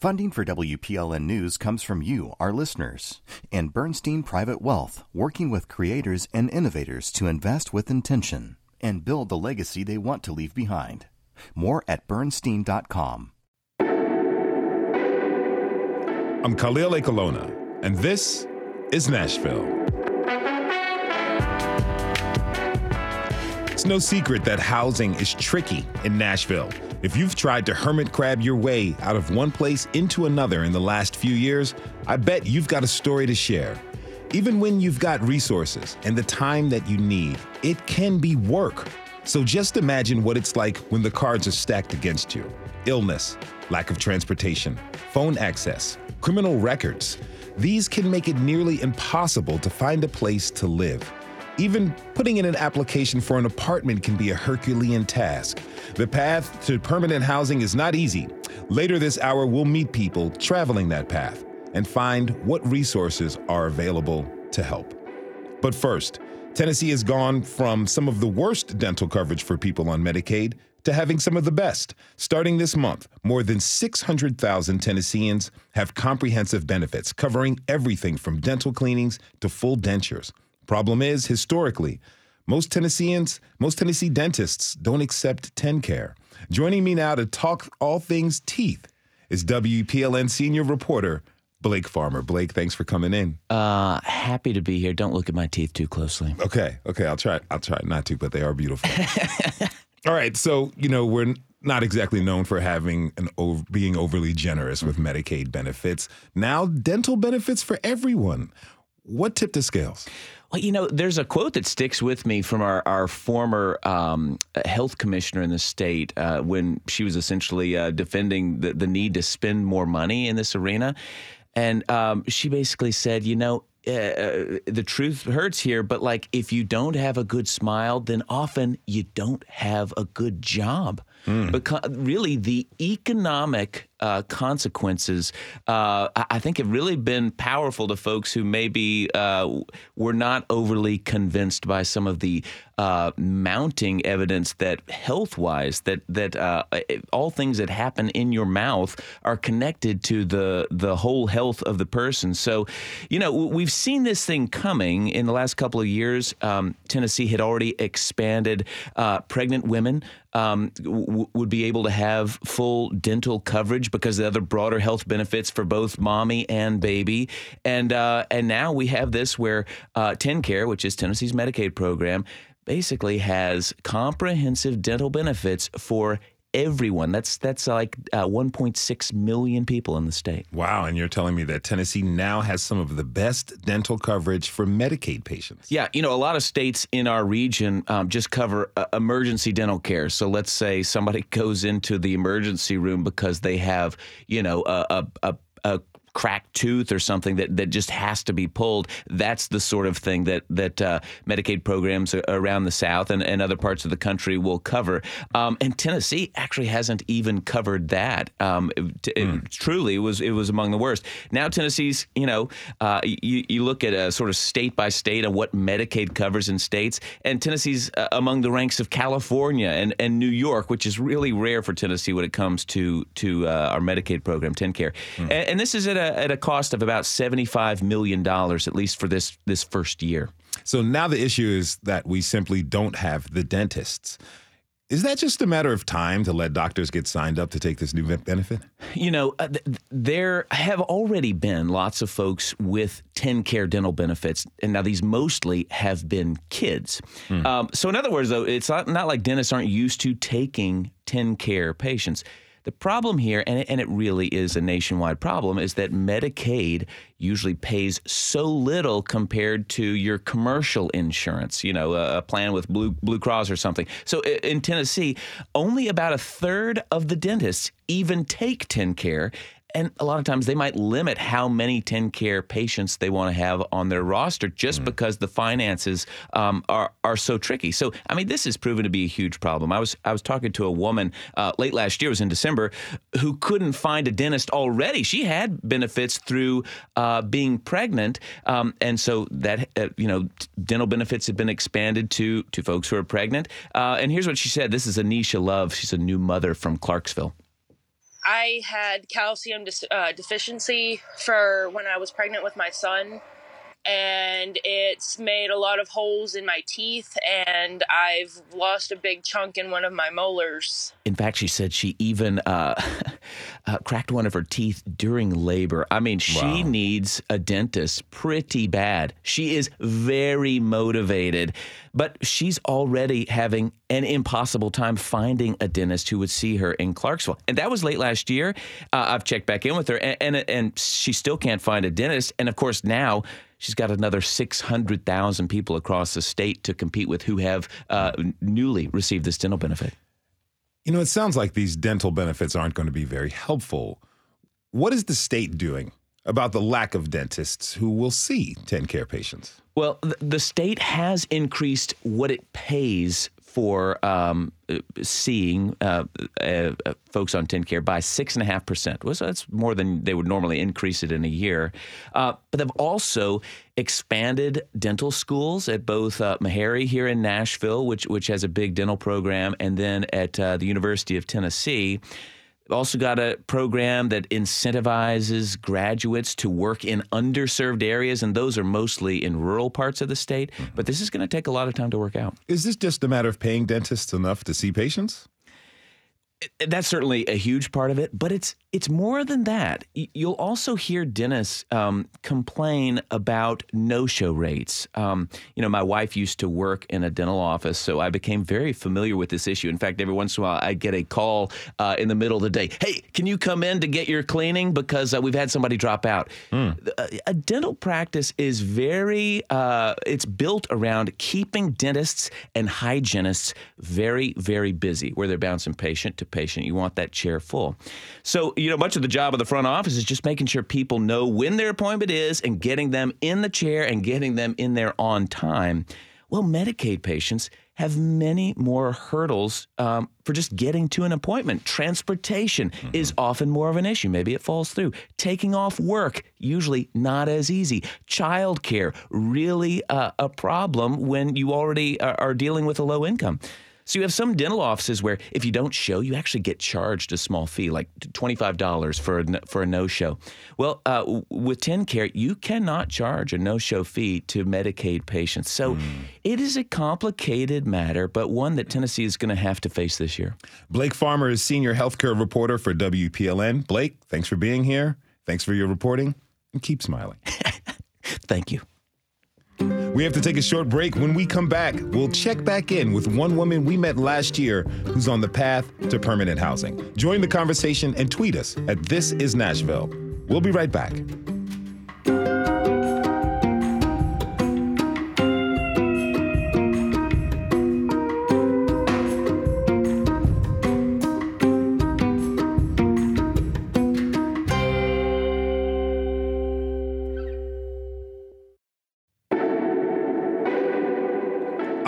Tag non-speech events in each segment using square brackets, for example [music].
Funding for WPLN News comes from you, our listeners, and Bernstein Private Wealth, working with creators and innovators to invest with intention and build the legacy they want to leave behind. More at bernstein.com. I'm Khalil Ekulona, and this is Nashville. It's no secret that housing is tricky in Nashville. If you've tried to hermit crab your way out of one place into another in the last few years, I bet you've got a story to share. Even when you've got resources and the time that you need, it can be work. So just imagine what it's like when the cards are stacked against you illness, lack of transportation, phone access, criminal records. These can make it nearly impossible to find a place to live. Even putting in an application for an apartment can be a Herculean task. The path to permanent housing is not easy. Later this hour, we'll meet people traveling that path and find what resources are available to help. But first, Tennessee has gone from some of the worst dental coverage for people on Medicaid to having some of the best. Starting this month, more than 600,000 Tennesseans have comprehensive benefits covering everything from dental cleanings to full dentures. Problem is, historically, most Tennesseans, most Tennessee dentists don't accept TennCare. Joining me now to talk all things teeth is WPLN senior reporter Blake Farmer. Blake, thanks for coming in. Uh, happy to be here. Don't look at my teeth too closely. Okay, okay, I'll try. I'll try not to, but they are beautiful. [laughs] all right, so you know we're not exactly known for having an over, being overly generous with Medicaid benefits. Now, dental benefits for everyone. What tipped the scales? Well, you know, there's a quote that sticks with me from our, our former um, health commissioner in the state uh, when she was essentially uh, defending the, the need to spend more money in this arena. And um, she basically said, you know, uh, uh, the truth hurts here, but like if you don't have a good smile, then often you don't have a good job. Mm. Because really, the economic uh, consequences, uh, I think, have really been powerful to folks who maybe uh, were not overly convinced by some of the uh, mounting evidence that health-wise, that that uh, all things that happen in your mouth are connected to the the whole health of the person. So, you know, we've seen this thing coming in the last couple of years. Um, Tennessee had already expanded pregnant women um, w- would be able to have full dental coverage because of the other broader health benefits for both mommy and baby. And uh, and now we have this where uh, TennCare, which is Tennessee's Medicaid program, basically has comprehensive dental benefits for everyone. That's that's like uh, 1.6 million people in the state. Wow! And you're telling me that Tennessee now has some of the best dental coverage for Medicaid patients. Yeah, you know, a lot of states in our region um, just cover uh, emergency dental care. So let's say somebody [laughs] goes into the emergency room because they have, you know, a, a, a a cracked tooth or something that, that just has to be pulled. That's the sort of thing that that uh, Medicaid programs around the South and, and other parts of the country will cover. Um, and Tennessee actually hasn't even covered that. Um, it, mm. truly, was it was among the worst. Now Tennessee's, you know, uh, you, you look at a sort of state by state and what Medicaid covers in states, and Tennessee's uh, among the ranks of California and, and New York, which is really rare for Tennessee when it comes to to uh, our Medicaid program, TennCare. Mm. And, and this is at a, at a cost of about $75 million, at least for this, this first year. So now the issue is that we simply don't have the dentists. Is that just a matter of time to let doctors get signed up to take this new benefit? You know, uh, th- there have already been lots of folks with TennCare dental benefits, and now these mostly have been kids. Mm. Um, so, in other words, though, it's not, not like dentists aren't used to taking TennCare patients. The problem here, and it, and it really is a nationwide problem, is that Medicaid usually pays so little compared to your commercial insurance, you know, a, a plan with Blue, Blue Cross or something. So in Tennessee, only about a third of the dentists even take TennCare and a lot of times they might limit how many TennCare patients they want to have on their roster just mm. because the finances um, are are so tricky. So I mean, this has proven to be a huge problem. I was I was talking to a woman uh, late last year, it was in December, who couldn't find a dentist already. She had benefits through uh, being pregnant, um, and so that uh, you know dental benefits had been expanded to to folks who are pregnant. Uh, and here's what she said. This is Anisha Love. She's a new mother from Clarksville. I had calcium uh, deficiency for when I was pregnant with my son and it's made a lot of holes in my teeth and I've lost a big chunk in one of my molars. In fact, she said she even uh, [laughs] uh, cracked one of her teeth during labor. I mean, she wow. needs a dentist pretty bad. She is very motivated, but she's already having an impossible time finding a dentist who would see her in Clarksville. And that was late last year. Uh, I've checked back in with her, and, and, and she still can't find a dentist. And of course, now She's got another 600,000 people across the state to compete with who have uh, newly received this dental benefit. You know, it sounds like these dental benefits aren't going to be very helpful. What is the state doing about the lack of dentists who will see TennCare patients? Well, the state has increased what it pays for um, seeing uh, uh, folks on TennCare by six and a half percent. That's more than they would normally increase it in a year. Uh, but they've also expanded dental schools at both uh, Meharry here in Nashville, which which has a big dental program, and then at uh, the University of Tennessee. Also got a program that incentivizes graduates to work in underserved areas, and those are mostly in rural parts of the state. Mm-hmm. But this is going to take a lot of time to work out. Is this just a matter of paying dentists enough to see patients? That's certainly a huge part of it, but it's it's more than that. You'll also hear dentists um, complain about no-show rates. Um, you know, my wife used to work in a dental office, so I became very familiar with this issue. In fact, every once in a while, I get a call uh, in the middle of the day. Hey, can you come in to get your cleaning because uh, we've had somebody drop out? Mm. A, a, dental practice is very uh, it's built around keeping dentists and hygienists very very busy, where they're bouncing patient to patient. You want that chair full. So you know, much of the job of the front office is just making sure people know when their appointment is and getting them in the chair and getting them in there on time. Well, Medicaid patients have many more hurdles um, for just getting to an appointment. Transportation mm-hmm. is often more of an issue. Maybe it falls through. Taking off work, usually not as easy. Childcare, really uh, a problem when you already are dealing with a low income. So you have some dental offices where if you don't show, you actually get charged a small fee, like $25 for a, for a no-show. Well, uh, with TennCare, you cannot charge a no-show fee to Medicaid patients. So mm. it is a complicated matter, but one that Tennessee is going to have to face this year. Blake Farmer is senior healthcare reporter for WPLN. Blake, thanks for being here. Thanks for your reporting, and keep smiling. [laughs] Thank you. We have to take a short break. When we come back, we'll check back in with one woman we met last year who's on the path to permanent housing. Join the conversation and tweet us at This Is Nashville. We'll be right back.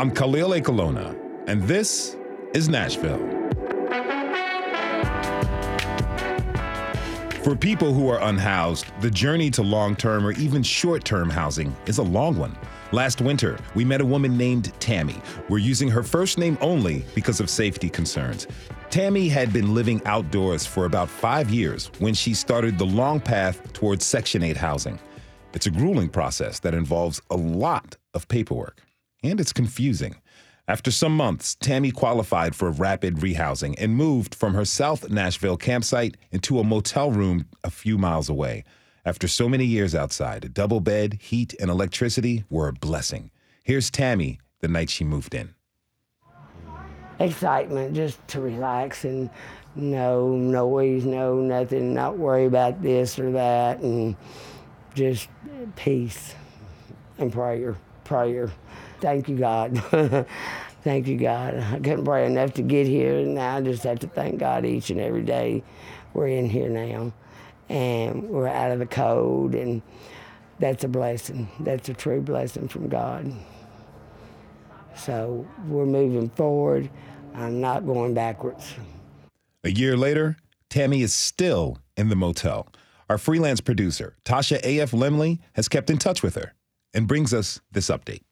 I'm Khalil Ekulona, and this is Nashville. For people who are unhoused, the journey to long term or even short term housing is a long one. Last winter, we met a woman named Tammy. We're using her first name only because of safety concerns. Tammy had been living outdoors for about five years when she started the long path towards Section 8 housing. It's a grueling process that involves a lot of paperwork and it's confusing. After some months, Tammy qualified for rapid rehousing and moved from her South Nashville campsite into a motel room a few miles away. After so many years outside, a double bed, heat, and electricity were a blessing. Here's Tammy the night she moved in. Excitement, just to relax and no noise, no nothing, not worry about this or that, and just peace and prayer, prayer. Thank you, God. [laughs] thank you, God. I couldn't pray enough to get here, and now I just have to thank God each and every day. We're in here now, and we're out of the cold, and that's a blessing. That's a true blessing from God. So we're moving forward. I'm not going backwards. A year later, Tammy is still in the motel. Our freelance producer, Tasha A.F. Lemley, has kept in touch with her and brings us this update.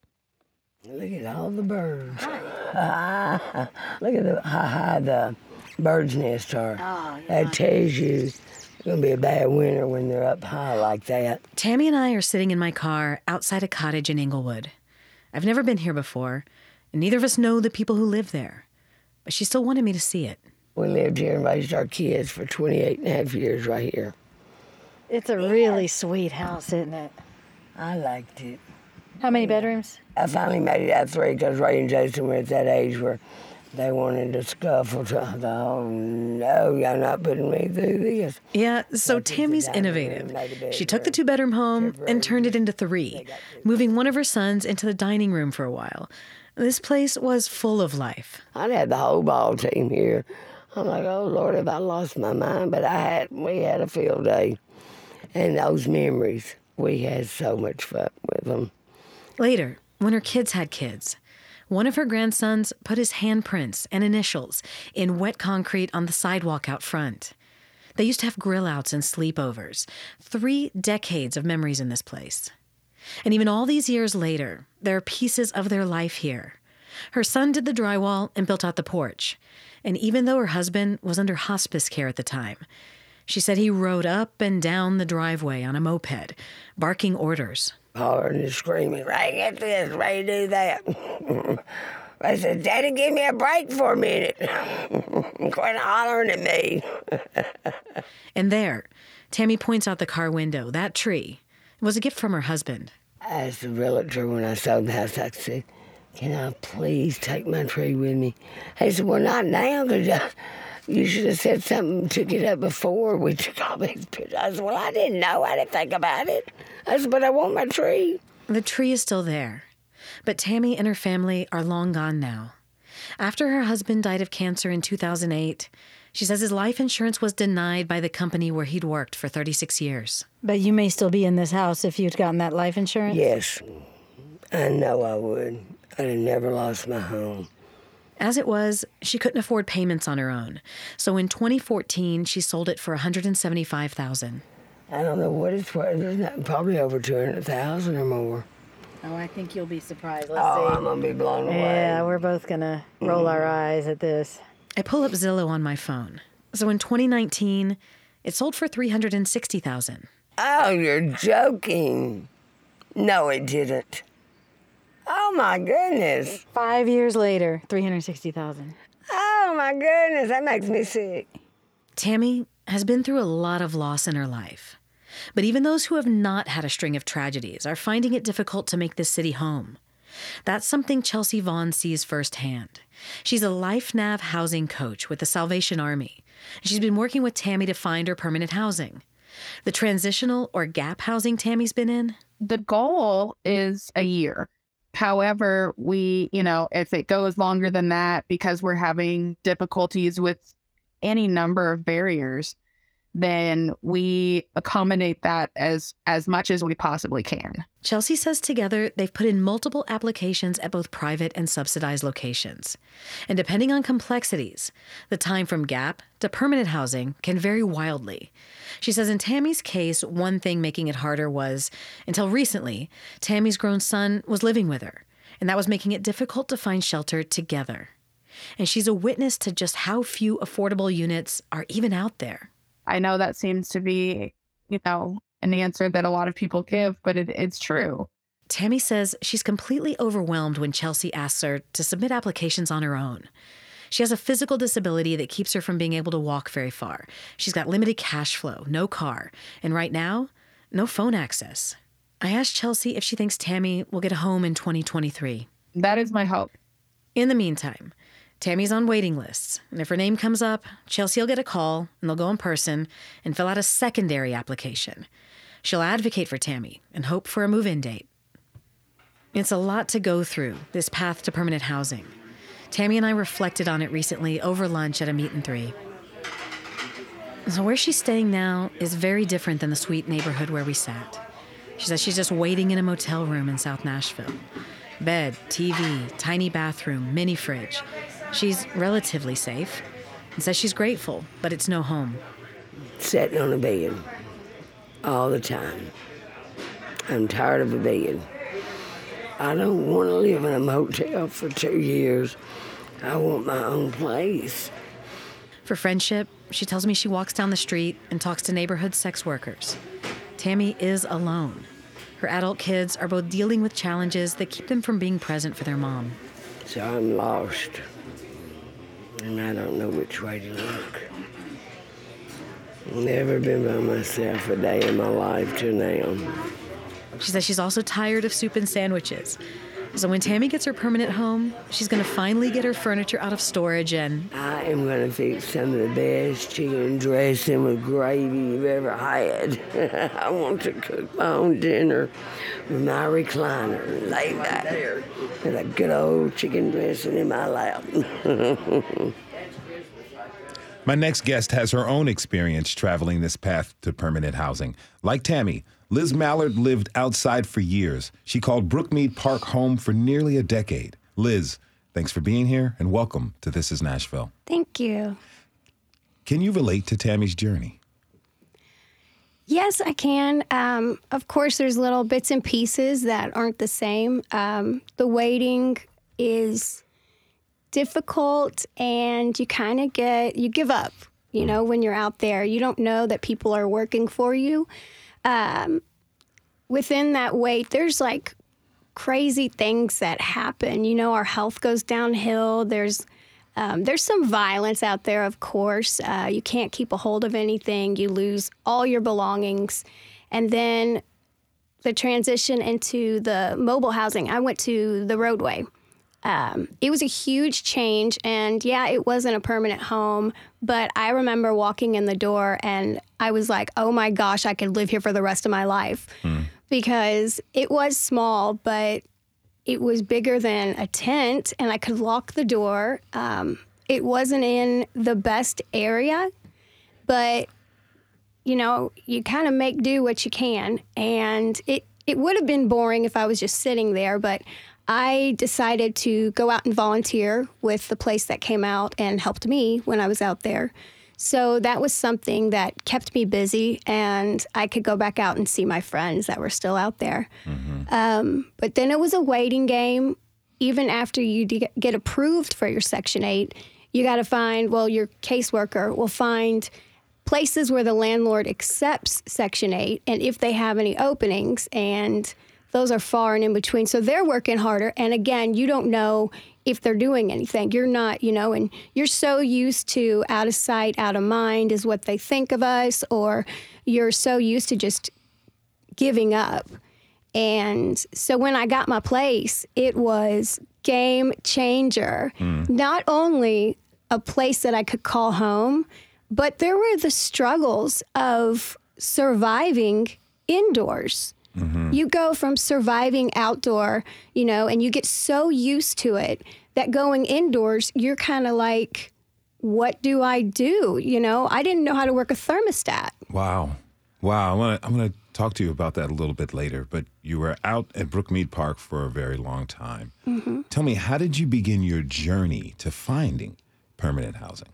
Look at all the birds. [laughs] Look at the, how high the bird's nests are. Oh, yeah. That tells you it's gonna be a bad winter when they're up high like that. Tammy and I are sitting in my car outside a cottage in Inglewood. I've never been here before, and neither of us know the people who live there. But she still wanted me to see it. We lived here and raised our kids for 28 and a half years right here. It's a really sweet house, isn't it? I liked it. How many bedrooms? I finally made it out three because Ray and Jason were at that age where they wanted to scuffle. I thought, oh no, you're not putting me through this. Yeah, so That's Tammy's the innovative. made a bedroom, She took the two bedroom home and turned it into three, moving one of her sons into the dining room for a while. This place was full of life. I'd had the whole ball team here. I'm like, oh Lord, have I lost my mind? But I had, we had a field day, and those memories, we had so much fun with them. Later, when her kids had kids, one of her grandsons put his handprints and initials in wet concrete on the sidewalk out front. They used to have grill outs and sleepovers. Three decades of memories in this place. And even all these years later, there are pieces of their life here. Her son did the drywall and built out the porch. And even though her husband was under hospice care at the time, she said he rode up and down the driveway on a moped, barking orders. Hollering and screaming, Ray, get this, Ray, do that. [laughs] I said, Daddy, give me a break for a minute. [laughs] Quit hollering at me. [laughs] And there, Tammy points out the car window. That tree was a gift from her husband. I asked the realtor when I sold the house, I said, Can I please take my tree with me? He said, Well, not now, because you should have said something, took it up before we took all these pictures. I said, Well, I didn't know. I didn't think about it. I said, But I want my tree. The tree is still there, but Tammy and her family are long gone now. After her husband died of cancer in 2008, she says his life insurance was denied by the company where he'd worked for 36 years. But you may still be in this house if you'd gotten that life insurance. Yes, I know I would. I'd have never lost my home. As it was, she couldn't afford payments on her own. So in 2014, she sold it for 175,000. I don't know what it's worth. There's not, probably over 200,000 or more. Oh, I think you'll be surprised. Let's Oh, I'm going to be blown away. Yeah, we're both gonna roll our mm-hmm. eyes at this. I pull up Zillow on my phone. So in 2019, it sold for 360,000. Oh, you're joking. No, it didn't. Oh, my goodness. Five years later, three hundred sixty thousand. Oh, my goodness. That makes me sick. Tammy has been through a lot of loss in her life. But even those who have not had a string of tragedies are finding it difficult to make this city home. That's something Chelsea Vaughn sees firsthand. She's a Life Nav housing coach with the Salvation Army. She's been working with Tammy to find her permanent housing. The transitional or gap housing Tammy's been in, the goal is a year. However, we, you know, if it goes longer than that because we're having difficulties with any number of barriers, then we accommodate that as as much as we possibly can. Chelsea says together they've put in multiple applications at both private and subsidized locations. And depending on complexities, the time from gap to permanent housing can vary wildly. She says in Tammy's case, one thing making it harder was, until recently, Tammy's grown son was living with her, and that was making it difficult to find shelter together. And she's a witness to just how few affordable units are even out there. I know that seems to be, you know, an answer that a lot of people give, but it, it's true. Tammy says she's completely overwhelmed when Chelsea asks her to submit applications on her own. She has a physical disability that keeps her from being able to walk very far. She's got limited cash flow, no car, and right now, no phone access. I asked Chelsea if she thinks Tammy will get a home in 2023. That is my hope. In the meantime, Tammy's on waiting lists, and if her name comes up, Chelsea will get a call and they'll go in person and fill out a secondary application. She'll advocate for Tammy and hope for a move in date. It's a lot to go through, this path to permanent housing. Tammy and I reflected on it recently over lunch at a meet and three. So, where she's staying now is very different than the sweet neighborhood where we sat. She says she's just waiting in a motel room in South Nashville. Bed, TV, tiny bathroom, mini fridge. She's relatively safe and says she's grateful, but it's no home. Sitting on a bed all the time. I'm tired of a bed. I don't want to live in a motel for two years. I want my own place. For friendship, she tells me she walks down the street and talks to neighborhood sex workers. Tammy is alone. Her adult kids are both dealing with challenges that keep them from being present for their mom. So I'm lost. And I don't know which way to look. Never been by myself a day in my life till now. She says she's also tired of soup and sandwiches. So when Tammy gets her permanent home, she's going to finally get her furniture out of storage and I am going to fix some of the best chicken dressing with gravy you've ever had. [laughs] I want to cook my own dinner with my recliner and lay back there with a good old chicken dressing in my lap. [laughs] My next guest has her own experience traveling this path to permanent housing. Like Tammy, Liz Mallard lived outside for years. She called Brookmeade Park home for nearly a decade. Liz, thanks for being here and welcome to This is Nashville. Thank you. Can you relate to Tammy's journey? Yes, I can. Um, of course, there's little bits and pieces that aren't the same. Um, the waiting is difficult, and you kind of get you give up. You know, when you're out there, you don't know that people are working for you. Um, within that wait, there's like crazy things that happen. You know, our health goes downhill. There's um, there's some violence out there, of course. Uh, you can't keep a hold of anything. You lose all your belongings. And then the transition into the mobile housing, I went to the roadway. Um, it was a huge change. And yeah, it wasn't a permanent home, but I remember walking in the door and I was like, oh my gosh, I could live here for the rest of my life. Because it was small, but it was bigger than a tent and I could lock the door. Um, it wasn't in the best area, but you know, you kind of make do what you can. And it, it would have been boring if I was just sitting there, but I decided to go out and volunteer with the place that came out and helped me when I was out there. So that was something that kept me busy, and I could go back out and see my friends that were still out there. Um, but then it was a waiting game. Even after you de- get approved for your Section 8, you got to find, well, your caseworker will find places where the landlord accepts Section 8 and if they have any openings. And those are far and in between. So they're working harder. And again, you don't know if they're doing anything. You're not, you know, and you're so used to out of sight, out of mind is what they think of us, or you're so used to just giving up. And so when I got my place, it was game changer. Hmm. Not only a place that I could call home, but there were the struggles of surviving indoors. You go from surviving outdoor, you know, and you get so used to it that going indoors, you're kind of like, what do I do? You know, I didn't know how to work a thermostat. Wow. Wow. I want to I'm going to talk to you about that a little bit later, but you were out at Brookmeade Park for a very long time. Tell me, how did you begin your journey to finding permanent housing?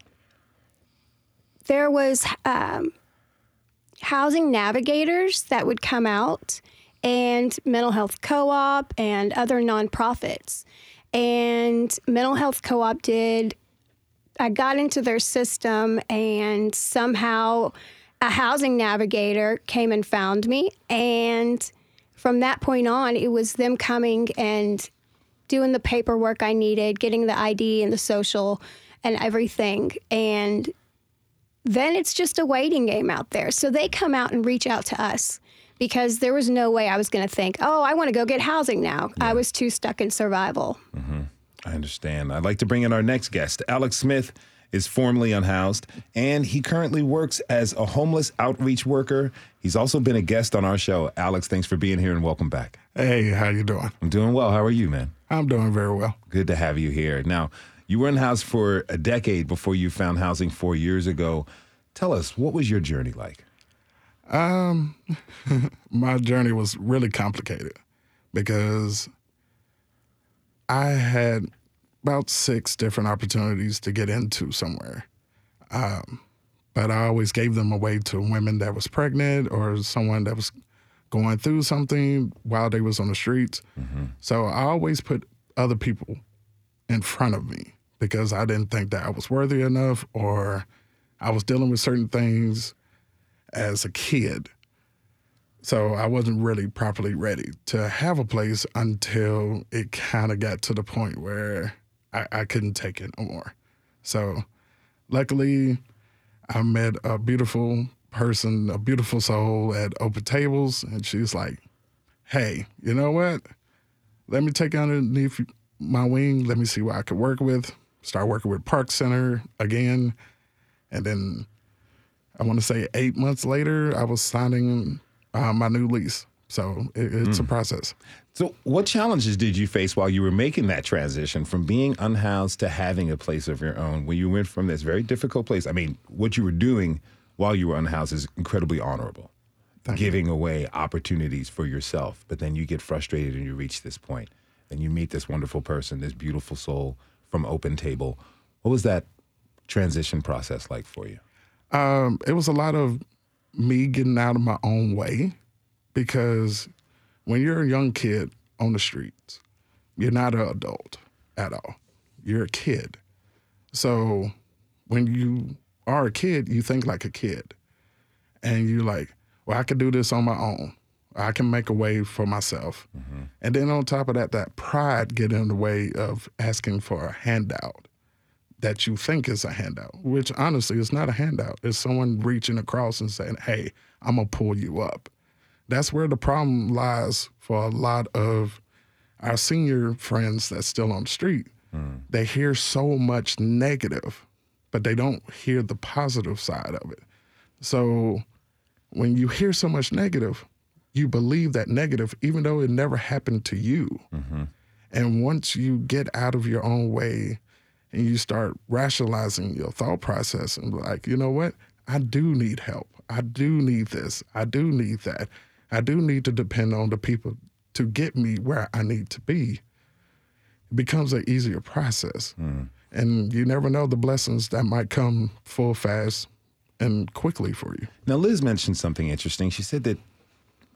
there was um, housing navigators that would come out and mental health co-op and other nonprofits. And mental health co-op did i got into their system and somehow a housing navigator came and found me. And from that point on it was them coming and doing the paperwork i needed getting the id and the social and everything. And then it's just a waiting game out there. So they come out and reach out to us because there was no way I was going to think, oh, I want to go get housing now. I was too stuck in survival. Mm-hmm. I understand. I'd like to bring in our next guest. Alex Smith is formerly unhoused, and he currently works as a homeless outreach worker. He's also been a guest on our show. Alex, thanks for being here and welcome back. Hey, how you doing? I'm doing well. How are you, man? I'm doing very well. Good to have you here. Now, you were unhoused for a decade before you found housing four years ago. Tell us, what was your journey like? Um, [laughs] my journey was really complicated because I had about six different opportunities to get into somewhere. Um, but I always gave them away to women that was pregnant or someone that was going through something while they was on the streets. So I always put other people in front of me because I didn't think that I was worthy enough or I was dealing with certain things as a kid. So I wasn't really properly ready to have a place until it kind of got to the point where I, I couldn't take it no more. So luckily, I met a beautiful person, a beautiful soul at Open Tables, and she's like, "Hey, you know what? Let me take you underneath my wing. Let me see what I could work with." Start working with Park Center again, and then I want to say eight months later, I was signing uh, my new lease. So it, it's mm. a process. So, what challenges did you face while you were making that transition from being unhoused to having a place of your own? When you went from this very difficult place, I mean, what you were doing while you were unhoused is incredibly honorable, Thank giving you. away opportunities for yourself. But then you get frustrated and you reach this point, and you meet this wonderful person, this beautiful soul from Open Table. What was that transition process like for you? Um, it was a lot of me getting out of my own way because when you're a young kid on the streets, you're not an adult at all. You're a kid. So when you are a kid, you think like a kid. And you're like, well, I can do this on my own. I can make a way for myself. Mm-hmm. And then on top of that, that pride get in the way of asking for a handout that you think is a handout, which honestly is not a handout. It's someone reaching across and saying, hey, I'm going to pull you up that's where the problem lies for a lot of our senior friends that's still on the street. Mm. They hear so much negative, but they don't hear the positive side of it. So when you hear so much negative, you believe that negative, even though it never happened to you. Mm-hmm. And once you get out of your own way and you start rationalizing your thought process and like, you know what? I do need help. I do need this. I do need that. I do need to depend on the people to get me where I need to be. It becomes an easier process. Mm. And you never know the blessings that might come full fast and quickly for you. Now, Liz mentioned something interesting. She said that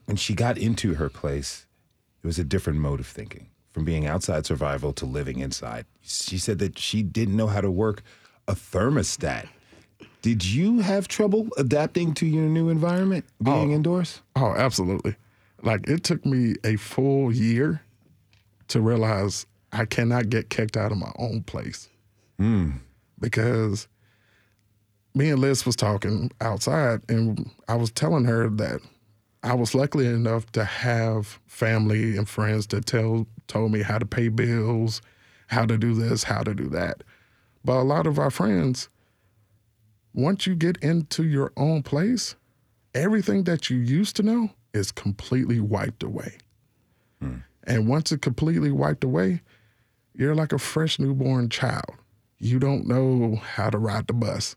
when she got into her place, it was a different mode of thinking from being outside survival to living inside. She said that she didn't know how to work a thermostat did you have trouble adapting to your new environment, being oh, indoors? Oh, absolutely. Like it took me a full year to realize I cannot get kicked out of my own place. Mm. Because me and Liz was talking outside, and I was telling her that I was lucky enough to have family and friends to tell told me how to pay bills, how to do this, how to do that. But a lot of our friends once you get into your own place, everything that you used to know is completely wiped away. Hmm. And once it's completely wiped away, you're like a fresh newborn child. You don't know how to ride the bus.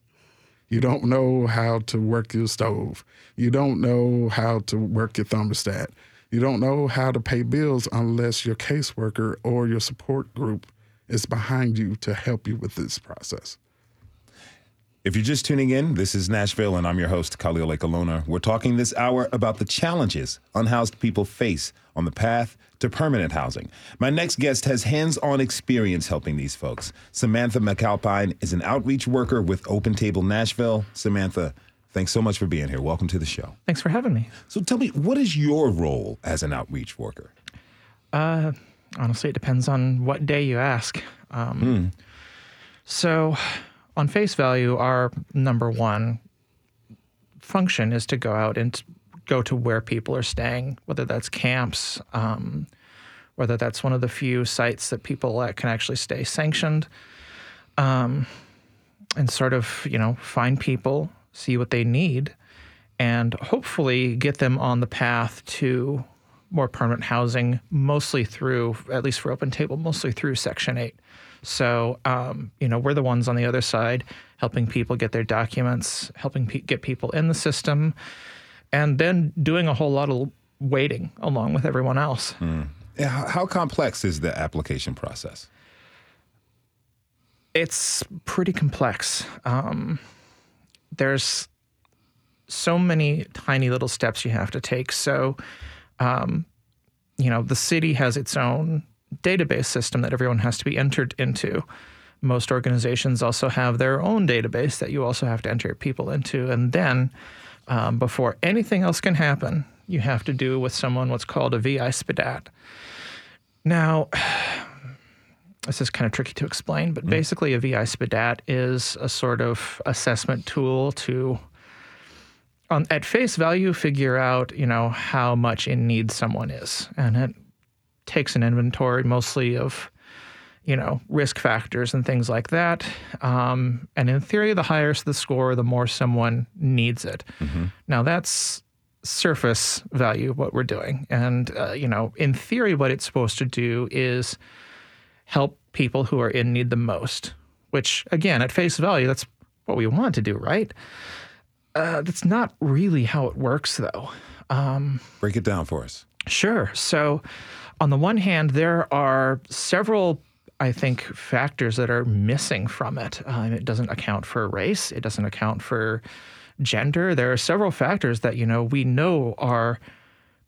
You don't know how to work your stove. You don't know how to work your thermostat. You don't know how to pay bills unless your caseworker or your support group is behind you to help you with this process. If you're just tuning in, this is Nashville, and I'm your host, Khalil Ekulona. We're talking this hour about the challenges unhoused people face on the path to permanent housing. My next guest has hands on experience helping these folks. Samantha MacAlpine is an outreach worker with Open Table Nashville. Samantha, thanks so much for being here. Welcome to the show. Thanks for having me. So tell me, what is your role as an outreach worker? Uh, honestly, it depends on what day you ask. Um, hmm. So, on face value, our number one function is to go out and go to where people are staying, whether that's camps, um, whether that's one of the few sites that people can actually stay sanctioned, um, and sort of you know find people, see what they need, and hopefully get them on the path to more permanent housing, mostly through, at least for Open Table, mostly through Section 8. So, um, you know, we're the ones on the other side helping people get their documents, helping pe- get people in the system, and then doing a whole lot of waiting along with everyone else. Mm. How complex is the application process? It's pretty complex. Um, there's so many tiny little steps you have to take. So, um, you know, the city has its own database system that everyone has to be entered into. most organizations also have their own database that you also have to enter people into. And then, um, before anything else can happen, you have to do with someone what's called a VI SPDAT. Now, this is kind of tricky to explain, but basically, a VI SPDAT is a sort of assessment tool to, on, at face value, figure out you know how much in need someone is, and it takes an inventory mostly of you know risk factors and things like that. Um, and in theory, the higher the score, the more someone needs it. Now that's surface value what we're doing, and uh, you know in theory, what it's supposed to do is help people who are in need the most. Which again, at face value, that's what we want to do, right? Uh, that's not really how it works, though. Um, Break it down for us. Sure. So, on the one hand, there are several, I think, factors that are missing from it. Um, it doesn't account for race. It doesn't account for gender. There are several factors that you know we know are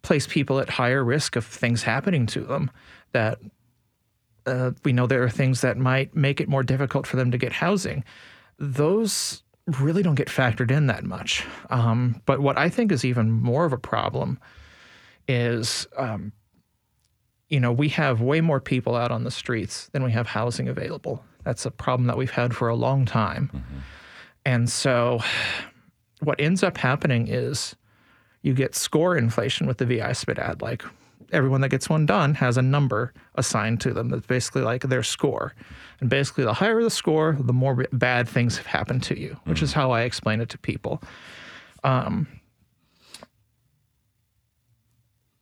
place people at higher risk of things happening to them. That uh, we know there are things that might make it more difficult for them to get housing. Those really don't get factored in that much. Um, but what I think is even more of a problem is, um, you know, we have way more people out on the streets than we have housing available. That's a problem that we've had for a long time. And so what ends up happening is you get score inflation with the VI ad, Like everyone that gets one done has a number assigned to them that's basically like their score. And basically, the higher the score, the more bad things have happened to you, which is how I explain it to people. Um,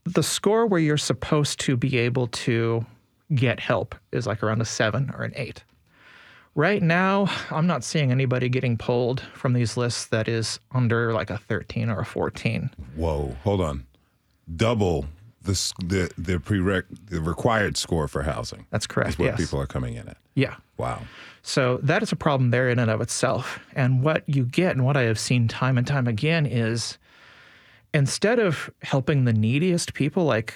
the score where you're supposed to be able to get help is like around a seven or an eight. Right now, I'm not seeing anybody getting pulled from these lists that is under like a 13 or a 14. Whoa, hold on. Double the the the prereq the required score for housing. That's correct. Is what yes. people are coming in at. Yeah. Wow. So that is a problem there in and of itself. And what you get, and what I have seen time and time again, is instead of helping the neediest people like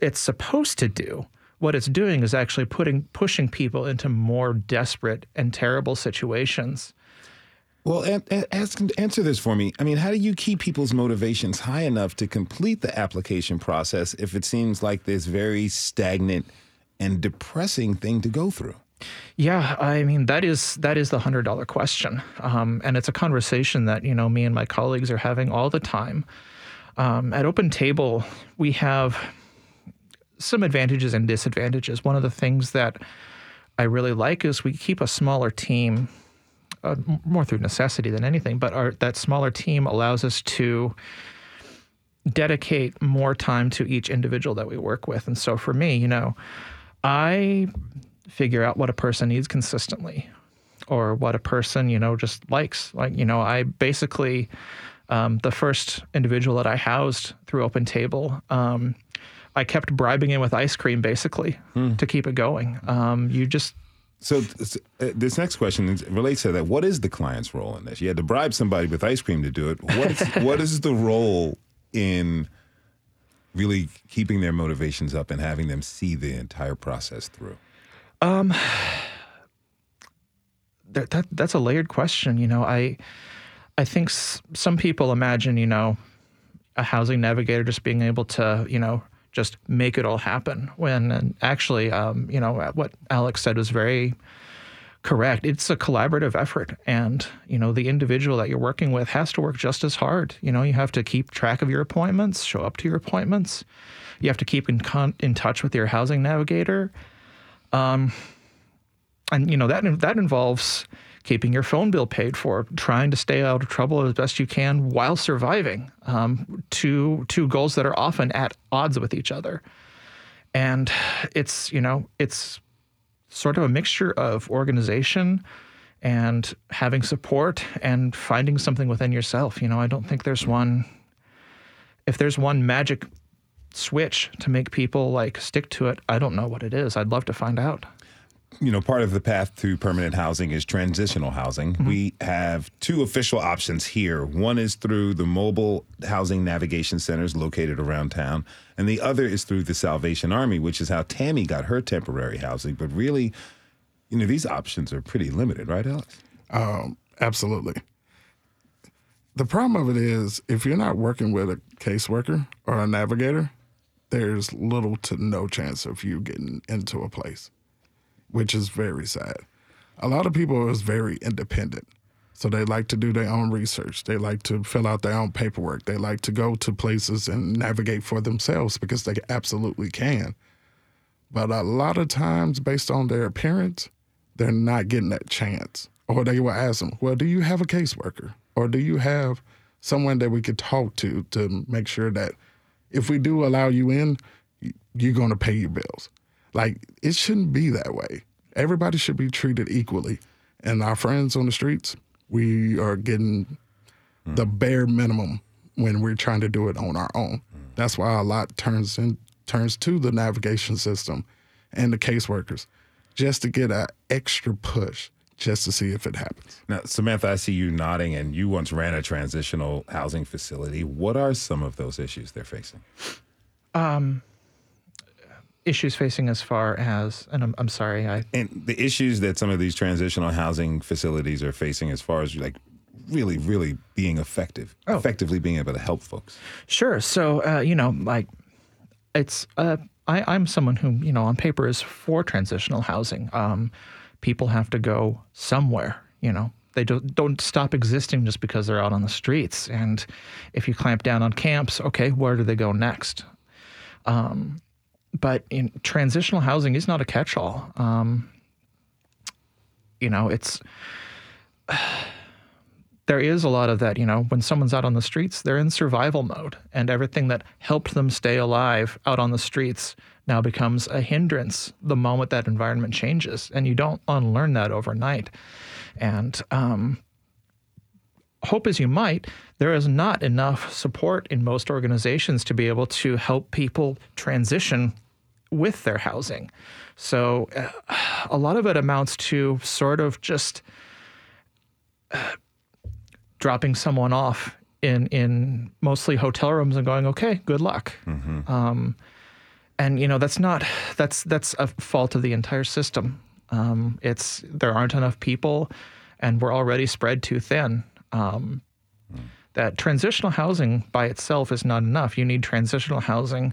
it's supposed to do, what it's doing is actually putting pushing people into more desperate and terrible situations. Well, ask, answer this for me. I mean, how do you keep people's motivations high enough to complete the application process if it seems like this very stagnant and depressing thing to go through? Yeah, I mean that is that is the hundred dollar question, um, and it's a conversation that you know me and my colleagues are having all the time. Um, at Open Table, we have some advantages and disadvantages. One of the things that I really like is we keep a smaller team, uh, more through necessity than anything. But our, that smaller team allows us to dedicate more time to each individual that we work with. And so for me, you know, I figure out what a person needs consistently or what a person, you know, just likes. Like, you know, I basically, um, the first individual that I housed through Open Table, um, I kept bribing him with ice cream basically to keep it going. Um, you just, So uh, this next question is, relates to that. What is the client's role in this? You had to bribe somebody with ice cream to do it. What is, [laughs] what is the role in really keeping their motivations up and having them see the entire process through? Um, that, that that's a layered question. You know, I I think s- some people imagine, you know, a housing navigator just being able to, you know, just make it all happen. When and actually, um, you know, what Alex said was very correct. It's a collaborative effort, and you know, the individual that you're working with has to work just as hard. You know, you have to keep track of your appointments, show up to your appointments. You have to keep in con- in touch with your housing navigator. Um, and you know that that involves keeping your phone bill paid for, trying to stay out of trouble as best you can while surviving. Um, two two goals that are often at odds with each other, and it's you know it's sort of a mixture of organization and having support and finding something within yourself. You know, I don't think there's one. If there's one magic switch to make people like stick to it, I don't know what it is. I'd love to find out. You know, part of the path to permanent housing is transitional housing. We have two official options here. One is through the mobile housing navigation centers located around town, and the other is through the Salvation Army, which is how Tammy got her temporary housing. But really, You know, these options are pretty limited, right, Alex? Um, absolutely. The problem of it is if you're not working with a caseworker or a navigator, there's little to no chance of you getting into a place, which is very sad. A lot of people is very independent. So they like to do their own research. They like to fill out their own paperwork. They like to go to places and navigate for themselves because they absolutely can. But a lot of times, based on their appearance, they're not getting that chance. Or they will ask them, Well, do you have a caseworker? Or do you have someone that we could talk to to make sure that if we do allow you in, you're going to pay your bills? Like, it shouldn't be that way. Everybody should be treated equally. And our friends on the streets, we are getting the bare minimum when we're trying to do it on our own. That's why a lot turns in turns to the navigation system and the caseworkers just to get an extra push just to see if it happens. Now, Samantha, I see you nodding, and you once ran a transitional housing facility. What are some of those issues they're facing? Um, issues facing as far as, and I'm, I'm sorry, I And the issues that some of these transitional housing facilities are facing as far as like really, really being effective, Oh. effectively being able to help folks. Sure. So, uh, you know, like it's, uh, I, I'm someone who, you know, on paper is for transitional housing. Um, people have to go somewhere, you know. They don't, don't stop existing just because they're out on the streets. And if you clamp down on camps, okay, where do they go next? Um, but in transitional housing is not a catch-all. Um, you know, it's [sighs] there is a lot of that, you know, when someone's out on the streets, they're in survival mode, and everything that helped them stay alive out on the streets now becomes a hindrance the moment that environment changes. And you don't unlearn that overnight. And um, hope as you might, there is not enough support in most organizations to be able to help people transition with their housing. So uh, a lot of it amounts to sort of just uh, dropping someone off in in mostly hotel rooms and going, okay, good luck. Um, and you know that's not that's that's a fault of the entire system. Um, it's there aren't enough people, and we're already spread too thin. Um, That transitional housing by itself is not enough. You need transitional housing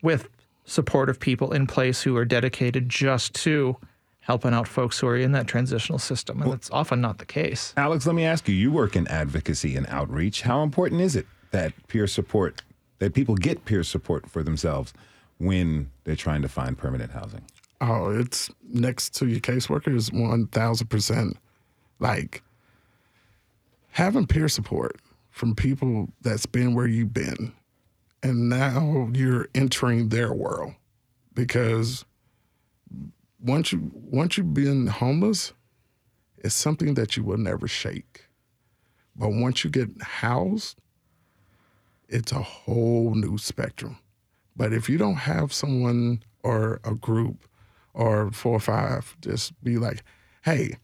with supportive people in place who are dedicated just to helping out folks who are in that transitional system, and that's often not the case. Alex, let me ask you you work in advocacy and outreach. How important is it that peer support, that people get peer support for themselves when they're trying to find permanent housing? Oh, it's next to your caseworker is one thousand percent. Like having peer support from people that's been where you've been, and now you're entering their world because once you once you've been homeless, it's something that you will never shake. But once you get housed, it's a whole new spectrum. But if you don't have someone or a group or four or five, just be like, hey,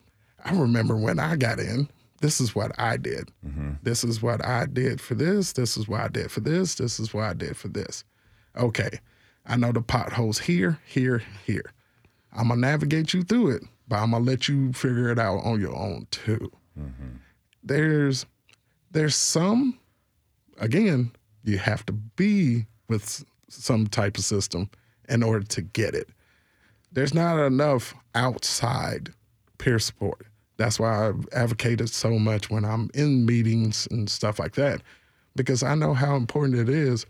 I remember when I got in, this is what I did. Mm-hmm. This is what I did for this. This is what I did for this. This is what I did for this. Okay, I know the potholes here, here, here. I'm gonna navigate you through it, but I'm gonna let you figure it out on your own too. Mm-hmm. There's there's some again, you have to be with some type of system in order to get it. There's not enough outside peer support. That's why I've advocated so much when I'm in meetings and stuff like that, because I know how important it is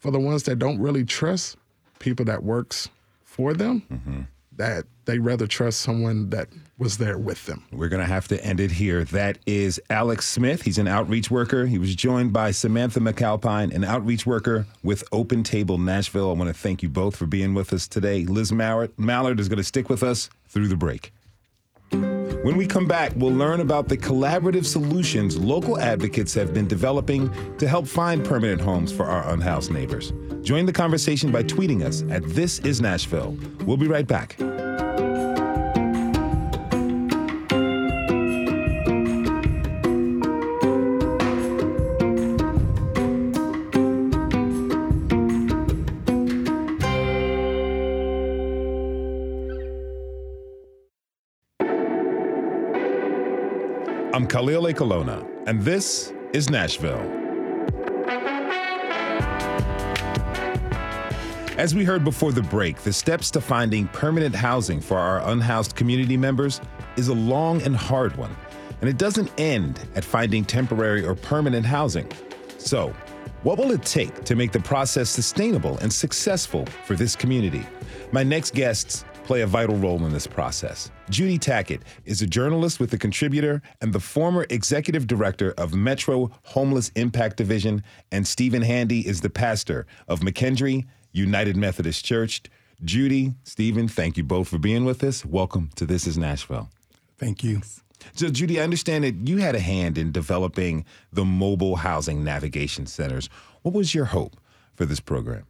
for the ones that don't really trust people that works for them, mm-hmm. that they rather trust someone that was there with them. We're going to have to end it here. That is Alex Smith. He's an outreach worker. He was joined by Samantha MacAlpine, an outreach worker with Open Table Nashville. I want to thank you both for being with us today. Liz Mallard, Mallard is going to stick with us through the break. When we come back, we'll learn about the collaborative solutions local advocates have been developing to help find permanent homes for our unhoused neighbors. Join the conversation by tweeting us at This Is Nashville. We'll be right back. Khalil Ekulona, and this is Nashville. As we heard before the break, the steps to finding permanent housing for our unhoused community members is a long and hard one, and it doesn't end at finding temporary or permanent housing. So, what will it take to make the process sustainable and successful for this community? My next guests play a vital role in this process. Judy Tackett is a journalist with The Contributor and the former executive director of Metro Homeless Impact Division, and Stephen Handy is the pastor of McKendree United Methodist Church. Judy, Stephen, thank you both for being with us. Welcome to This is Nashville. Thank you. So, Judy, I understand that you had a hand in developing the mobile housing navigation centers. What was your hope for this program?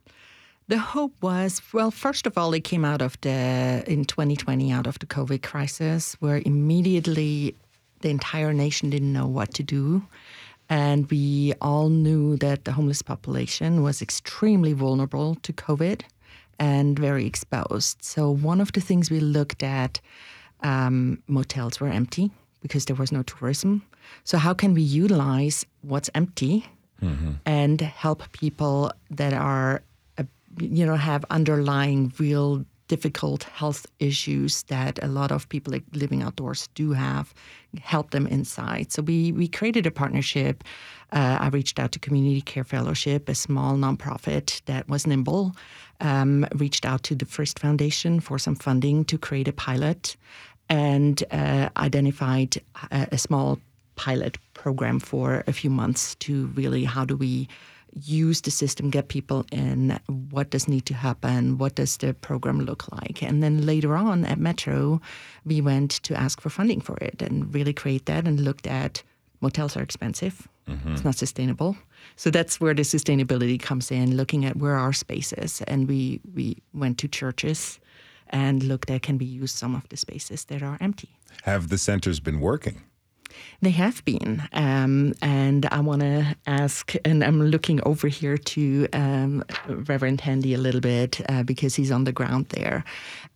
The hope was well, first of all, it came out of the in 2020 out of the COVID crisis, where immediately the entire nation didn't know what to do. And we all knew that the homeless population was extremely vulnerable to COVID and very exposed. So, one of the things we looked at um, motels were empty because there was no tourism. So, how can we utilize what's empty mm-hmm. and help people that are, you know, have underlying real difficult health issues that a lot of people living outdoors do have, help them inside. So we we created a partnership. Uh, I reached out to Community Care Fellowship, a small nonprofit that was nimble. Um, reached out to the Frist Foundation for some funding to create a pilot and uh, identified a, a, small pilot program for a few months to really how do we use the system, get people in, what does need to happen, what does the program look like. And then later on at Metro, we went to ask for funding for it and really create that and looked at motels are expensive. Mm-hmm. It's not sustainable. So that's where the sustainability comes in, looking at where are spaces. And we, we went to churches and looked at can we use some of the spaces that are empty. Have the centers been working? They have been. Um, and I want to ask, and I'm looking over here to um, Reverend Handy a little bit uh, because he's on the ground there.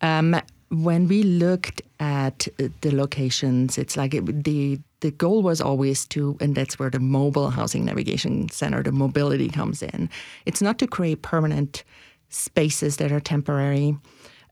Um, when we looked at the locations, it's like it, the the goal was always to, and that's where the mobile housing navigation center, the mobility comes in. It's not to create permanent spaces that are temporary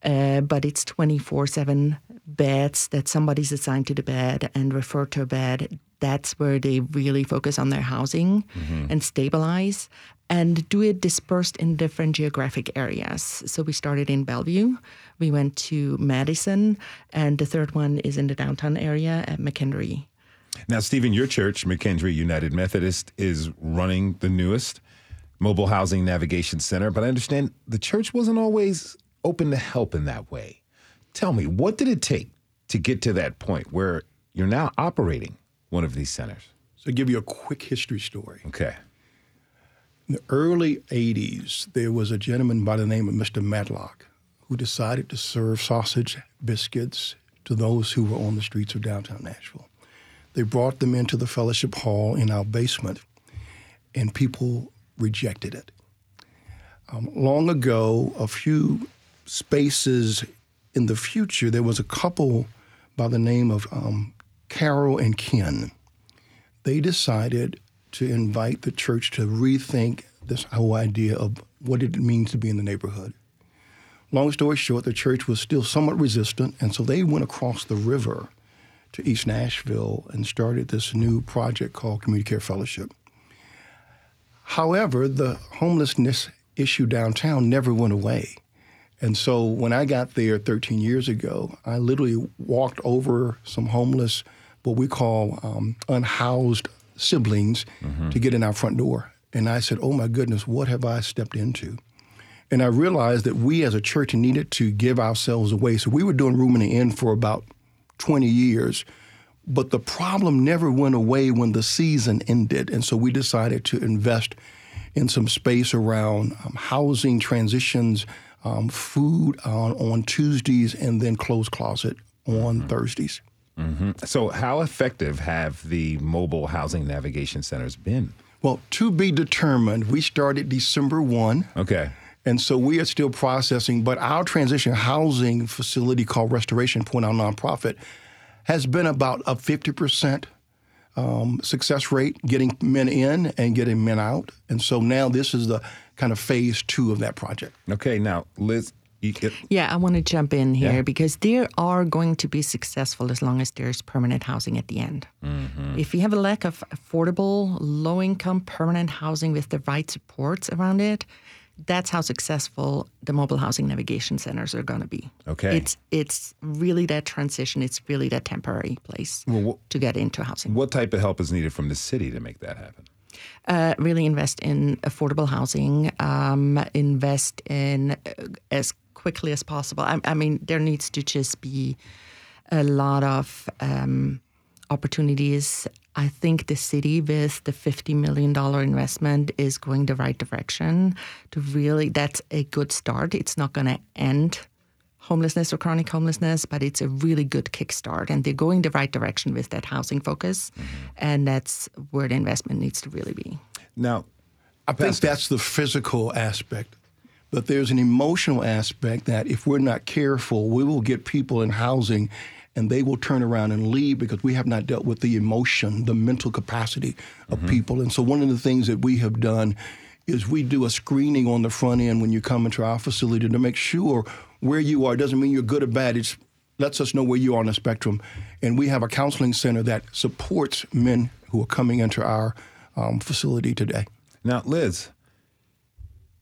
uh, but it's 24 7 beds that somebody's assigned to the bed and referred to a bed. That's where they really focus on their housing mm-hmm. and stabilize and do it dispersed in different geographic areas. So we started in Bellevue, we went to Madison, and the third one is in the downtown area at McKendree. Now, Stephen, your church, McKendree United Methodist, is running the newest mobile housing navigation center, but I understand the church wasn't always open to help in that way. Tell me, what did it take to get to that point where you're now operating one of these centers? So, I'll give you a quick history story. Okay. In the early 80s, there was a gentleman by the name of Mr. Matlock who decided to serve sausage biscuits to those who were on the streets of downtown Nashville. They brought them into the fellowship hall in our basement, and people rejected it. Um, long ago, a few spaces in the future, there was a couple by the name of um, Carol and Ken. They decided to invite the church to rethink this whole idea of what it means to be in the neighborhood. Long story short, the church was still somewhat resistant, and so they went across the river to East Nashville and started this new project called Community Care Fellowship. However, the homelessness issue downtown never went away. And so when I got there 13 years ago, I literally walked over some homeless, what we call um, unhoused siblings, mm-hmm. to get in our front door. And I said, Oh my goodness, what have I stepped into? And I realized that we as a church needed to give ourselves away. So we were doing room in the inn for about 20 years. But the problem never went away when the season ended. And so we decided to invest in some space around um, housing transitions um, food on, on Tuesdays and then closed closet on mm-hmm. Thursdays. Mm-hmm. So, how effective have the mobile housing navigation centers been? Well, to be determined. We started December 1. Okay. And so we are still processing, but our transition housing facility called Restoration Point, our nonprofit, has been about a 50% um, success rate getting men in and getting men out. And so now this is the kind of phase two of that project. Okay, now, Liz. yeah, I want to jump in here Yeah. because they are going to be successful as long as there's permanent housing at the end. Mm-hmm. If you have a lack of affordable, low income, permanent housing with the right supports around it, that's how successful the mobile housing navigation centers are going to be. Okay. It's it's really that transition. It's really that temporary place to get into housing. What type of help is needed from the city to make that happen? Uh, really invest in affordable housing. Um, invest in uh, as quickly as possible. I, I mean, there needs to just be a lot of um, opportunities. I think the city, with the $50 million investment, is going the right direction to really, that's a good start. It's not going to end homelessness or chronic homelessness, but it's a really good kickstart. And they're going the right direction with that housing focus. Mm-hmm. And that's where the investment needs to really be. Now, I think that's the physical aspect. But there's an emotional aspect that if we're not careful, we will get people in housing and they will turn around and leave because we have not dealt with the emotion, the mental capacity of mm-hmm. people. And so one of the things that we have done is we do a screening on the front end when you come into our facility to make sure where you are. It doesn't mean you're good or bad. It lets us know where you are on the spectrum. And we have a counseling center that supports men who are coming into our um, facility today. Now, Liz,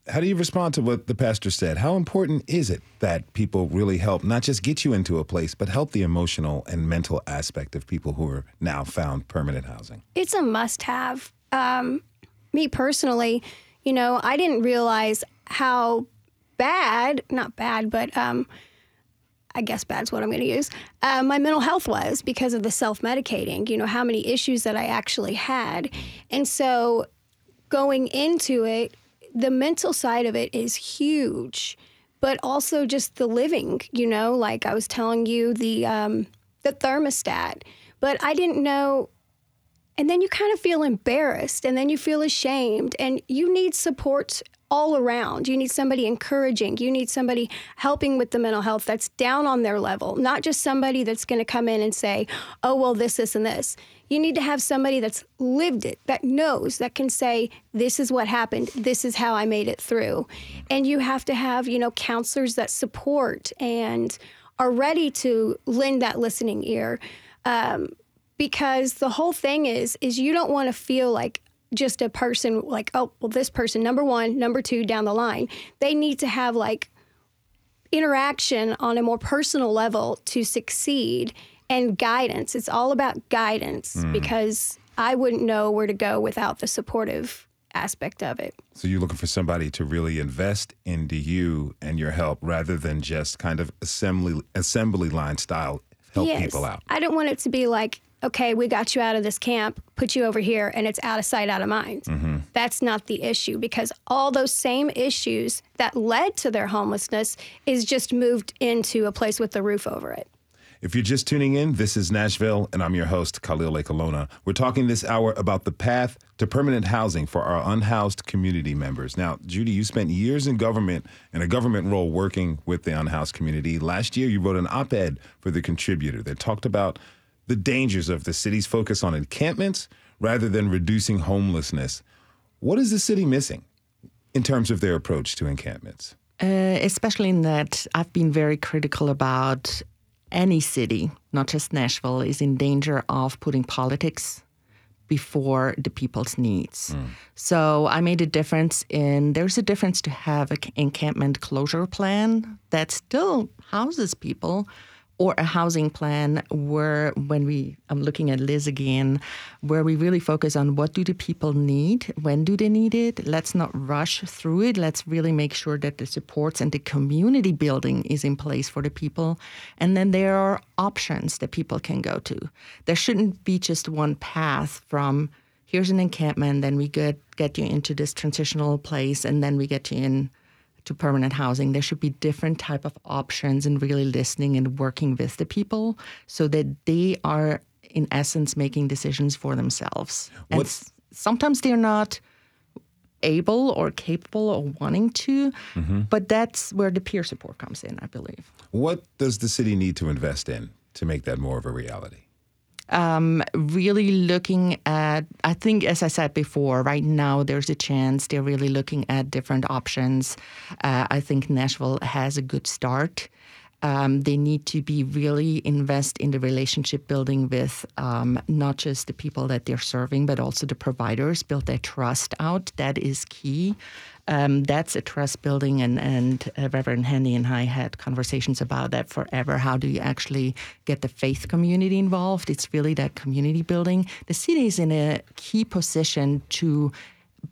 how do you respond to what the pastor said? How important is it that people really help not just get you into a place, but help the emotional and mental aspect of people who are now found permanent housing? It's a must have. Um, me personally, you know, I didn't realize how bad, not bad, but um, I guess bad's what I'm going to use, uh, my mental health was because of the self medicating, you know, how many issues that I actually had. And so going into it, the mental side of it is huge, but also just the living, you know, like I was telling you, the, um, the thermostat. But I didn't know and then you kind of feel embarrassed and then you feel ashamed and you need support all around. You need somebody encouraging. You need somebody helping with the mental health that's down on their level, not just somebody that's going to come in and say, oh, well, this, this, and this. You need to have somebody that's lived it, that knows, that can say, this is what happened. This is how I made it through. And you have to have, you know, counselors that support and are ready to lend that listening ear. Um, because the whole thing is is you don't want to feel like just a person like oh well this person number one number two down the line they need to have like interaction on a more personal level to succeed and guidance it's all about guidance Mm. because i wouldn't know where to go without the supportive aspect of it So you're looking for somebody to really invest into you and your help rather than just kind of assembly assembly line style help Yes. people out. I don't want it to be like, okay, we got you out of this camp, put you over here, and it's out of sight, out of mind. Mm-hmm. That's not the issue because all those same issues that led to their homelessness is just moved into a place with the roof over it. If you're just tuning in, this is Nashville, and I'm your host, Khalil Ekulona. We're talking this hour about the path to permanent housing for our unhoused community members. Now, Judy, you spent years in government in a government role working with the unhoused community. Last year, you wrote an op ed for The Contributor that talked about the dangers of the city's focus on encampments rather than reducing homelessness. What is the city missing in terms of their approach to encampments? Uh, especially in that I've been very critical about any city, not just Nashville, is in danger of putting politics before the people's needs. So I made a difference in there's a difference to have an encampment closure plan that still houses people or a housing plan where when we I'm looking at Liz again where we really focus on what do the people need when do they need it let's not rush through it let's really make sure that the supports and the community building is in place for the people and then there are options that people can go to. There shouldn't be just one path from here's an encampment then we get get you into this transitional place and then we get you in to permanent housing there should be different type of options and really listening and working with the people so that they are in essence making decisions for themselves and s- sometimes they're not able or capable or wanting to Mm-hmm. but that's where the peer support comes in i believe What does the city need to invest in to make that more of a reality? Um, really looking at, I think, as I said before, right now there's a chance they're really looking at different options. Uh, I think Nashville has a good start. Um, they need to be really invest in the relationship building with um, not just the people that they're serving, but also the providers. Build that trust out. That is key. Um, that's a trust building, and and uh, Reverend Handy and I had conversations about that forever. How do you actually get the faith community involved? It's really that community building. The city is in a key position to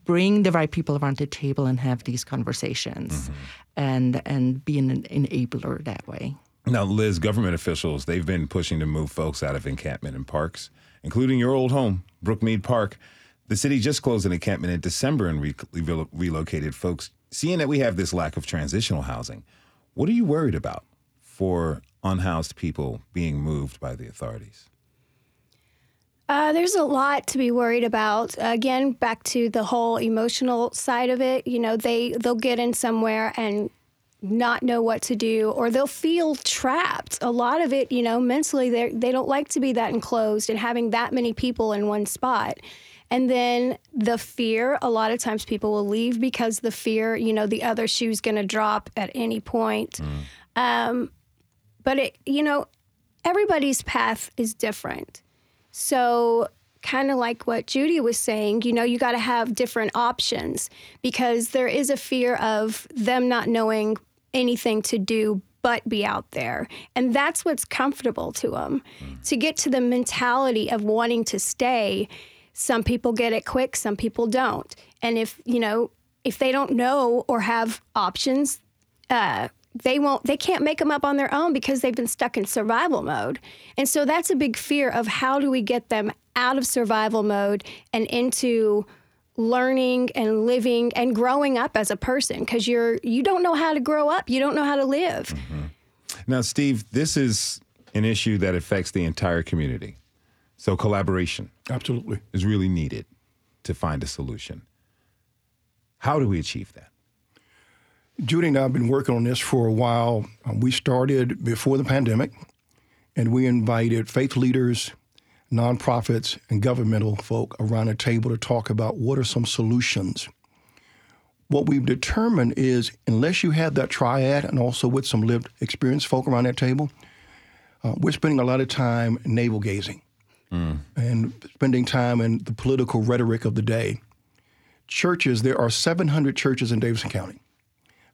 bring the right people around the table and have these conversations mm-hmm. And and be an enabler that way. Now, Liz, government officials, they've been pushing to move folks out of encampment and parks, including your old home, Brookmeade Park. The city just closed an encampment in December and re- re- relocated folks. Seeing that we have this lack of transitional housing, what are you worried about for unhoused people being moved by the authorities? Uh, there's a lot to be worried about. Again, back to the whole emotional side of it. You know, they they'll get in somewhere and not know what to do, or they'll feel trapped. A lot of it, you know, mentally they they don't like to be that enclosed and having that many people in one spot. And then the fear, a lot of times people will leave because the fear, you know, the other shoe's going to drop at any point. Mm. Um, but it, you know, everybody's path is different. So, kind of like what Judy was saying, you know, you got to have different options because there is a fear of them not knowing anything to do but be out there. And that's what's comfortable to them. Mm. To get to the mentality of wanting to stay, some people get it quick, some people don't. And if, you know, if they don't know or have options, uh, they won't they can't make them up on their own because they've been stuck in survival mode. And so that's a big fear of how do we get them out of survival mode and into learning and living and growing up as a person because you're you don't know how to grow up. You don't know how to live. Mm-hmm. now steve this is an issue that affects the entire community. So collaboration absolutely. is really needed to find a solution. How do we achieve that Judy and I have been working on this for a while. Um, we started before the pandemic, and we invited faith leaders, nonprofits, and governmental folk around a table to talk about what are some solutions. What we've determined is, unless you have that triad and also with some lived experience folk around that table, uh, we're spending a lot of time navel gazing mm. and spending time in the political rhetoric of the day. Churches, there are 700 churches in Davidson County.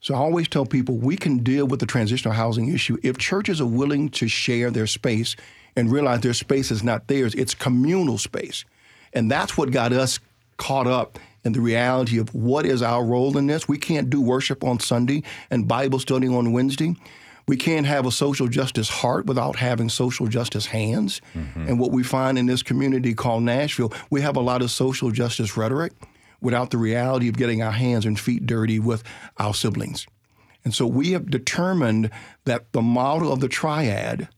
So I always tell people we can deal with the transitional housing issue if churches are willing to share their space and realize their space is not theirs, it's communal space. And that's what got us caught up in the reality of what is our role in this. We can't do worship on Sunday and Bible study on Wednesday. We can't have a social justice heart without having social justice hands. Mm-hmm. And what we find in this community called Nashville, we have a lot of social justice rhetoric without the reality of getting our hands and feet dirty with our siblings. And so we have determined that the model of the triad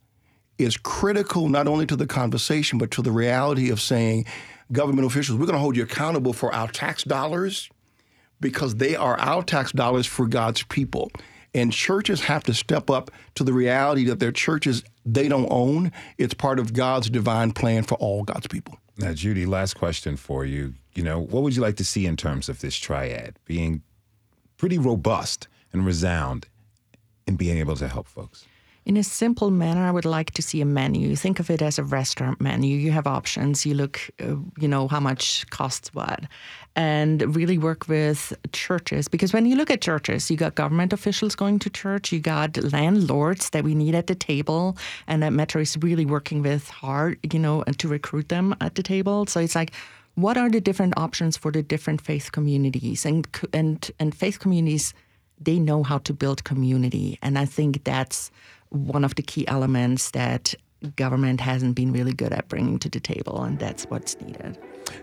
is critical not only to the conversation, but to the reality of saying, government officials, we're going to hold you accountable for our tax dollars because they are our tax dollars for God's people. And churches have to step up to the reality that their churches they don't own. It's part of God's divine plan for all God's people. Now, Judy, last question for you. You know, what would you like to see in terms of this triad being pretty robust and resound in being able to help folks? In a simple manner, I would like to see a menu. Think of it as a restaurant menu. You have options. You look, uh, you know, how much costs what, and really work with churches. Because when you look at churches, you got government officials going to church, you got landlords that we need at the table, and that Metro is really working with hard, you know, and to recruit them at the table. So it's like, what are the different options for the different faith communities and and and faith communities? They know how to build community, and I think that's one of the key elements that government hasn't been really good at bringing to the table, and that's what's needed.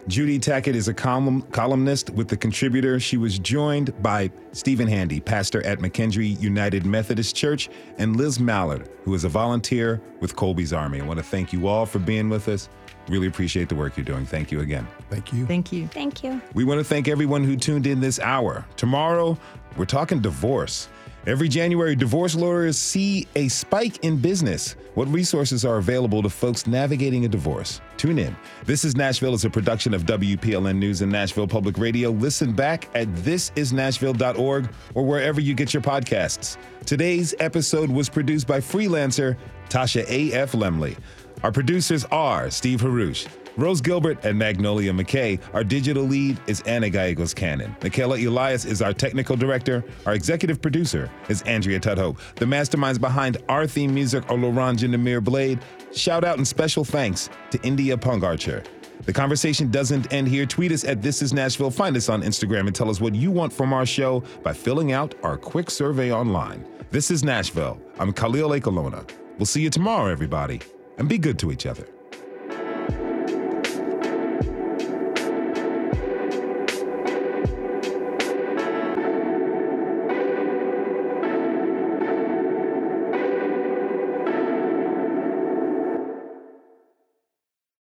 Judy Tackett is a column, columnist with The Contributor. She was joined by Stephen Handy, pastor at McKendree United Methodist Church, and Liz Mallard, who is a volunteer with Colby's Army. I want to thank you all for being with us. Really appreciate the work you're doing. Thank you again. Thank you. Thank you. Thank you. We want to thank everyone who tuned in this hour. Tomorrow, we're talking divorce. Every January, divorce lawyers see a spike in business. What resources are available to folks navigating a divorce? Tune in. This is Nashville is a production of WPLN News and Nashville Public Radio. Listen back at thisisnashville.org or wherever you get your podcasts. Today's episode was produced by freelancer Tasha A.F. Lemley. Our producers are Steve Haruch, Rose Gilbert and Magnolia McKay. Our digital lead is Anna Gallegos Cannon. Michaela Elias is our technical director. Our executive producer is Andrea Tudhope. The masterminds behind our theme music are Laurent Jindemir Blade. Shout out and special thanks to India Punk Archer. The conversation doesn't end here. Tweet us at This Is Nashville. Find us on Instagram and tell us what you want from our show by filling out our quick survey online. This is Nashville. I'm Khalil Ekulona. We'll see you tomorrow, everybody, and be good to each other.